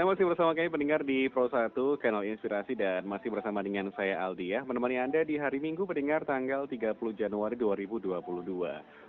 Anda masih bersama kami pendengar di Pro 1, Kanal Inspirasi dan masih bersama dengan saya Aldi ya, menemani Anda di hari Minggu pendengar tanggal 30 Januari 2022.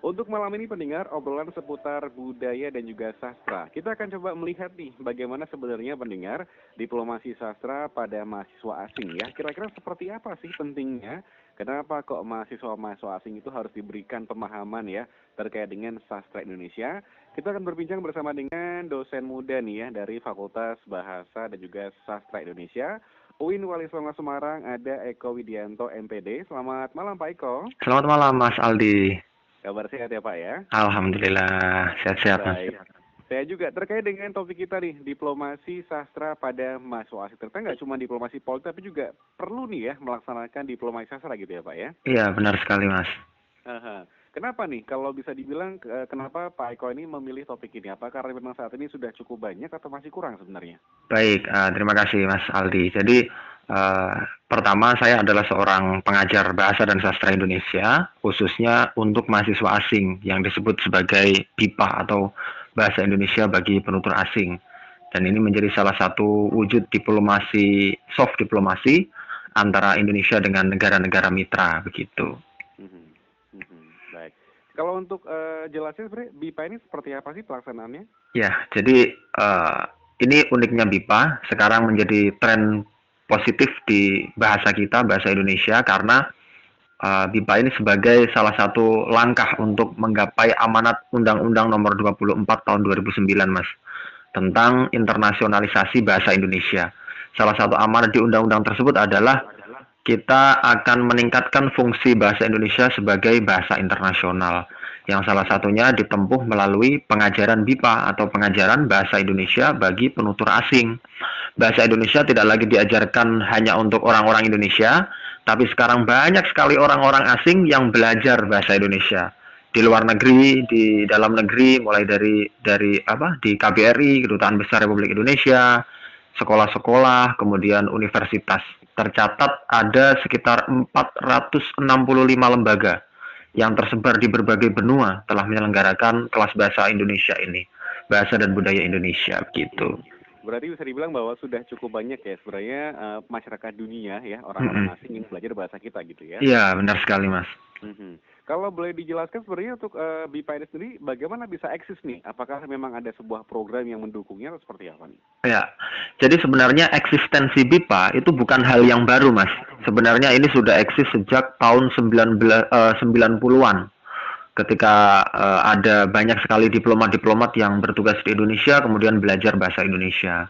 Untuk malam ini pendengar obrolan seputar budaya dan juga sastra. Kita akan coba melihat nih bagaimana sebenarnya pendengar diplomasi sastra pada mahasiswa asing ya. Kira-kira seperti apa sih pentingnya? Kenapa kok mahasiswa-mahasiswa asing itu harus diberikan pemahaman ya terkait dengan sastra Indonesia? Kita akan berbincang bersama dengan dosen muda nih ya dari Fakultas Bahasa dan juga Sastra Indonesia. UIN Wali Songo Semarang ada Eko Widianto MPD. Selamat malam Pak Eko. Selamat malam Mas Aldi. Kabar sehat ya Pak ya? Alhamdulillah sehat-sehat Mas. Saya juga terkait dengan topik kita nih, diplomasi sastra pada mahasiswa asing. Ternyata nggak cuma diplomasi politik, tapi juga perlu nih ya melaksanakan diplomasi sastra gitu ya Pak ya? Iya benar sekali Mas. Kenapa nih kalau bisa dibilang kenapa Pak Eko ini memilih topik ini? Apa karena memang saat ini sudah cukup banyak atau masih kurang sebenarnya? Baik, uh, terima kasih Mas Aldi. Jadi uh, pertama saya adalah seorang pengajar bahasa dan sastra Indonesia, khususnya untuk mahasiswa asing yang disebut sebagai BIPA atau Bahasa Indonesia bagi Penutur Asing. Dan ini menjadi salah satu wujud diplomasi, soft diplomasi antara Indonesia dengan negara-negara mitra begitu. Kalau untuk uh, jelasin sebenarnya BIPA ini seperti apa sih pelaksanaannya? Ya, jadi uh, ini uniknya BIPA sekarang menjadi tren positif di bahasa kita, bahasa Indonesia karena uh, BIPA ini sebagai salah satu langkah untuk menggapai amanat Undang-Undang Nomor 24 Tahun 2009, Mas, tentang internasionalisasi bahasa Indonesia. Salah satu amanat di undang-undang tersebut adalah kita akan meningkatkan fungsi bahasa Indonesia sebagai bahasa internasional yang salah satunya ditempuh melalui pengajaran BIPA atau pengajaran bahasa Indonesia bagi penutur asing. Bahasa Indonesia tidak lagi diajarkan hanya untuk orang-orang Indonesia, tapi sekarang banyak sekali orang-orang asing yang belajar bahasa Indonesia di luar negeri, di dalam negeri, mulai dari dari apa di KBRI, Kedutaan Besar Republik Indonesia, sekolah-sekolah, kemudian universitas. Tercatat ada sekitar 465 lembaga yang tersebar di berbagai benua telah menyelenggarakan kelas bahasa Indonesia ini. Bahasa dan budaya Indonesia gitu. Berarti bisa dibilang bahwa sudah cukup banyak ya sebenarnya uh, masyarakat dunia ya orang-orang mm -hmm. asing yang belajar bahasa kita gitu ya. Iya, benar sekali, Mas. Mm -hmm. Kalau boleh dijelaskan sebenarnya untuk uh, BIPA ini sendiri bagaimana bisa eksis nih? Apakah memang ada sebuah program yang mendukungnya atau seperti apa nih? Ya, jadi sebenarnya eksistensi BIPA itu bukan hal yang baru mas. Sebenarnya ini sudah eksis sejak tahun 19, uh, 90-an ketika uh, ada banyak sekali diplomat-diplomat yang bertugas di Indonesia kemudian belajar bahasa Indonesia.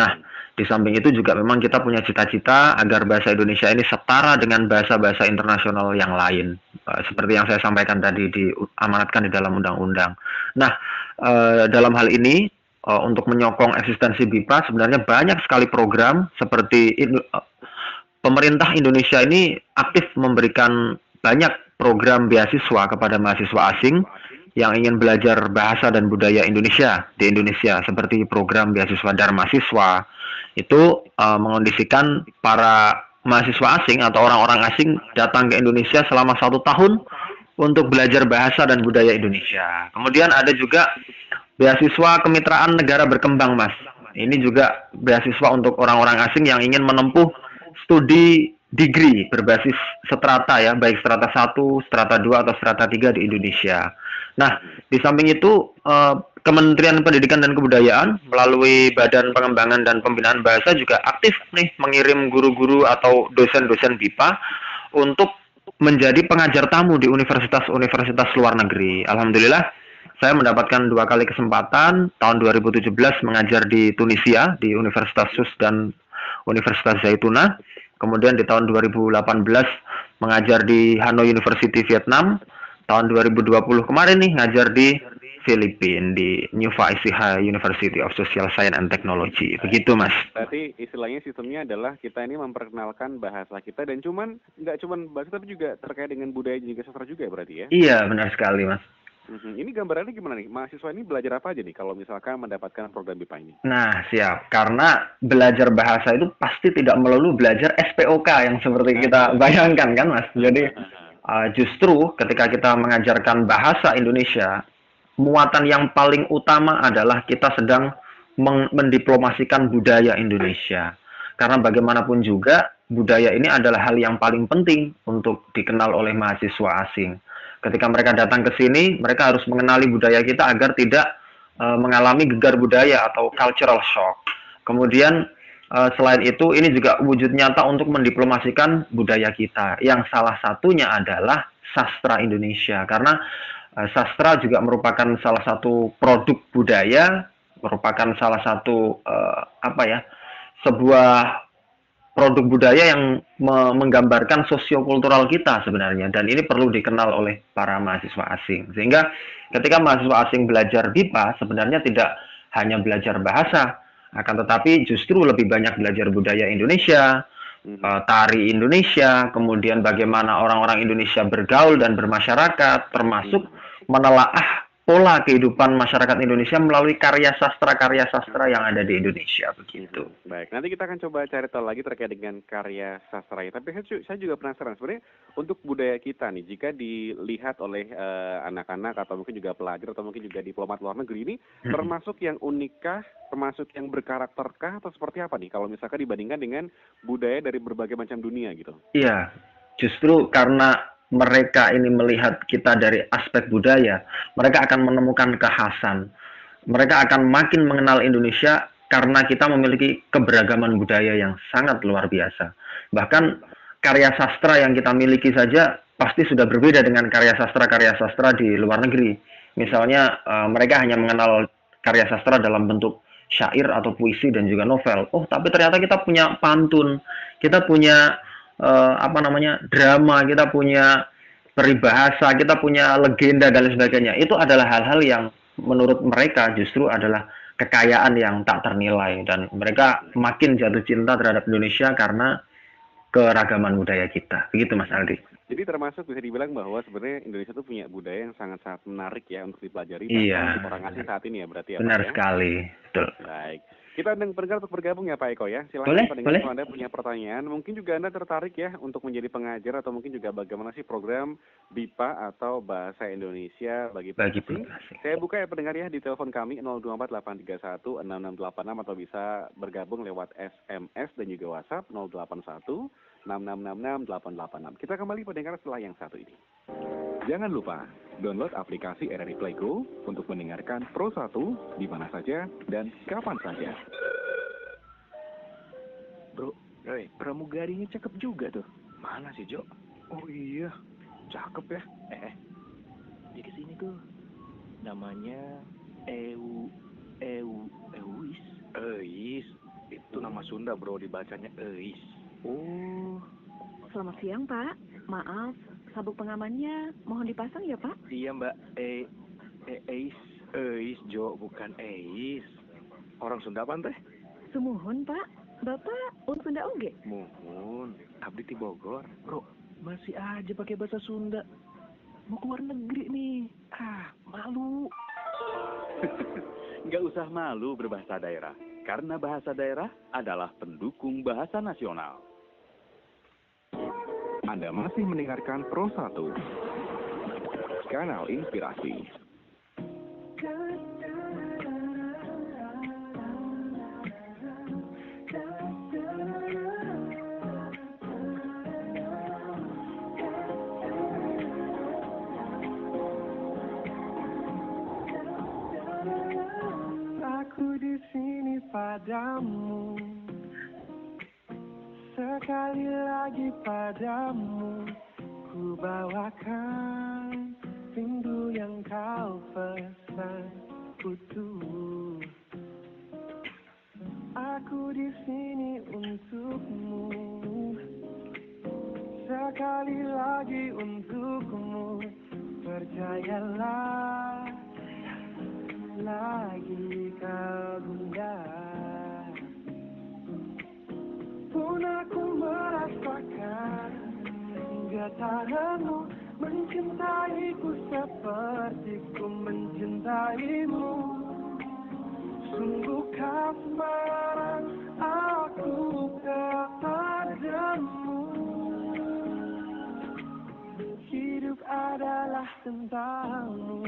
Nah, di samping itu juga memang kita punya cita-cita agar bahasa Indonesia ini setara dengan bahasa-bahasa internasional yang lain. Uh, seperti yang saya sampaikan tadi diamanatkan di dalam undang-undang. Nah, uh, dalam hal ini uh, untuk menyokong eksistensi BIPA sebenarnya banyak sekali program seperti in, pemerintah Indonesia ini aktif memberikan banyak program beasiswa kepada mahasiswa asing yang ingin belajar bahasa dan budaya Indonesia di Indonesia seperti program beasiswa Dharma Siswa itu uh, mengondisikan para mahasiswa asing atau orang-orang asing datang ke Indonesia selama satu tahun untuk belajar bahasa dan budaya Indonesia. Kemudian ada juga beasiswa kemitraan negara berkembang, Mas. Ini juga beasiswa untuk orang-orang asing yang ingin menempuh studi degree berbasis strata ya, baik strata 1, strata 2 atau strata 3 di Indonesia. Nah, di samping itu uh, Kementerian Pendidikan dan Kebudayaan melalui Badan Pengembangan dan Pembinaan Bahasa juga aktif nih mengirim guru-guru atau dosen-dosen BIPA untuk menjadi pengajar tamu di universitas-universitas luar negeri. Alhamdulillah saya mendapatkan dua kali kesempatan tahun 2017 mengajar di Tunisia di Universitas Sus dan Universitas Zaituna. Kemudian di tahun 2018 mengajar di Hanoi University Vietnam. Tahun 2020 kemarin nih ngajar di Filipina di New Far University of Social Science and Technology. Begitu, Mas. Berarti istilahnya sistemnya adalah kita ini memperkenalkan bahasa kita dan cuman nggak cuman bahasa tapi juga terkait dengan budaya juga sastra juga ya berarti ya? Iya, benar sekali, Mas. Mm-hmm. Ini gambarannya gimana nih? Mahasiswa ini belajar apa aja nih kalau misalkan mendapatkan program BIPA ini? Nah, siap. Karena belajar bahasa itu pasti tidak melulu belajar SPOK yang seperti kita bayangkan kan, Mas. Jadi uh, justru ketika kita mengajarkan bahasa Indonesia muatan yang paling utama adalah kita sedang mendiplomasikan budaya Indonesia. Karena bagaimanapun juga budaya ini adalah hal yang paling penting untuk dikenal oleh mahasiswa asing. Ketika mereka datang ke sini, mereka harus mengenali budaya kita agar tidak uh, mengalami gegar budaya atau cultural shock. Kemudian uh, selain itu, ini juga wujud nyata untuk mendiplomasikan budaya kita. Yang salah satunya adalah sastra Indonesia, karena sastra juga merupakan salah satu produk budaya, merupakan salah satu uh, apa ya, sebuah produk budaya yang me menggambarkan sosiokultural kita sebenarnya dan ini perlu dikenal oleh para mahasiswa asing sehingga ketika mahasiswa asing belajar BIPA sebenarnya tidak hanya belajar bahasa akan tetapi justru lebih banyak belajar budaya Indonesia hmm. eh, tari Indonesia kemudian bagaimana orang-orang Indonesia bergaul dan bermasyarakat termasuk hmm. Menelaah pola kehidupan masyarakat Indonesia melalui karya sastra-karya sastra yang ada di Indonesia begitu. Baik, nanti kita akan coba cari tahu lagi terkait dengan karya sastra Tapi saya juga penasaran sebenarnya untuk budaya kita nih, jika dilihat oleh uh, anak-anak atau mungkin juga pelajar atau mungkin juga diplomat luar negeri ini, hmm. termasuk yang unikkah, termasuk yang berkarakterkah atau seperti apa nih kalau misalkan dibandingkan dengan budaya dari berbagai macam dunia gitu? Iya, justru karena mereka ini melihat kita dari aspek budaya, mereka akan menemukan kekhasan. Mereka akan makin mengenal Indonesia karena kita memiliki keberagaman budaya yang sangat luar biasa. Bahkan karya sastra yang kita miliki saja pasti sudah berbeda dengan karya sastra-karya sastra di luar negeri. Misalnya uh, mereka hanya mengenal karya sastra dalam bentuk syair atau puisi dan juga novel. Oh, tapi ternyata kita punya pantun, kita punya uh, apa namanya drama, kita punya peribahasa, kita punya legenda dan lain sebagainya. Itu adalah hal-hal yang menurut mereka justru adalah kekayaan yang tak ternilai dan mereka makin jatuh cinta terhadap Indonesia karena keragaman budaya kita. Begitu Mas Aldi. Jadi termasuk bisa dibilang bahwa sebenarnya Indonesia itu punya budaya yang sangat-sangat menarik ya untuk dipelajari iya. orang asing saat ini ya berarti ya. Benar Pak, ya? sekali. Betul. Baik. Kita undang pendengar untuk bergabung ya Pak Eko ya. Silahkan boleh, pendengar kalau Anda punya pertanyaan. Mungkin juga Anda tertarik ya untuk menjadi pengajar atau mungkin juga bagaimana sih program BIPA atau Bahasa Indonesia bagi bagi pengasing. Saya buka ya pendengar ya di telepon kami 0248316686 atau bisa bergabung lewat SMS dan juga WhatsApp 081 6666 Kita kembali pendengar setelah yang satu ini. Jangan lupa download aplikasi RRI Playgo untuk mendengarkan Pro 1 di mana saja dan kapan saja. Bro, hey, pramugarinya cakep juga tuh. Mana sih, Jo? Oh iya, cakep ya. Eh, eh. di sini tuh namanya Eu Eu Euis. Eis. Itu nama Sunda, Bro, dibacanya Eis. Oh. Selamat siang, Pak. Maaf, sabuk pengamannya mohon dipasang ya, Pak? Iya, Mbak. E, e Eis. Eis, Jo, bukan Eis. Orang Sunda apa, teh? Sumuhun, Pak. Bapak orang Sunda oge? Muhun. Abdi di Bogor. Bro, masih aja pakai bahasa Sunda. Mau keluar negeri nih. Ah, malu. Nggak usah malu berbahasa daerah. Karena bahasa daerah adalah pendukung bahasa nasional. Anda masih mendengarkan Pro 1, kanal inspirasi. Aku di sini padamu sekali lagi padamu Ku bawakan rindu yang kau pesan utuh Aku di sini untukmu Sekali lagi untukmu. Percayalah Lagi kau gundah pun aku merasakan Getaranmu mencintaiku seperti ku mencintaimu. Sungguh kasmaran aku kepadamu. Hidup adalah tentangmu.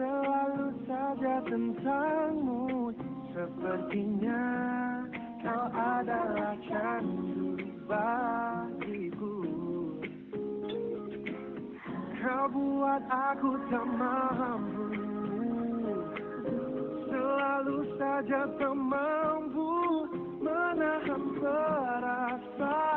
Selalu saja tentangmu. Sepertinya kau adalah candu bagiku. Kau buat aku tak mampu. Selalu saja tak mampu menahan perasaan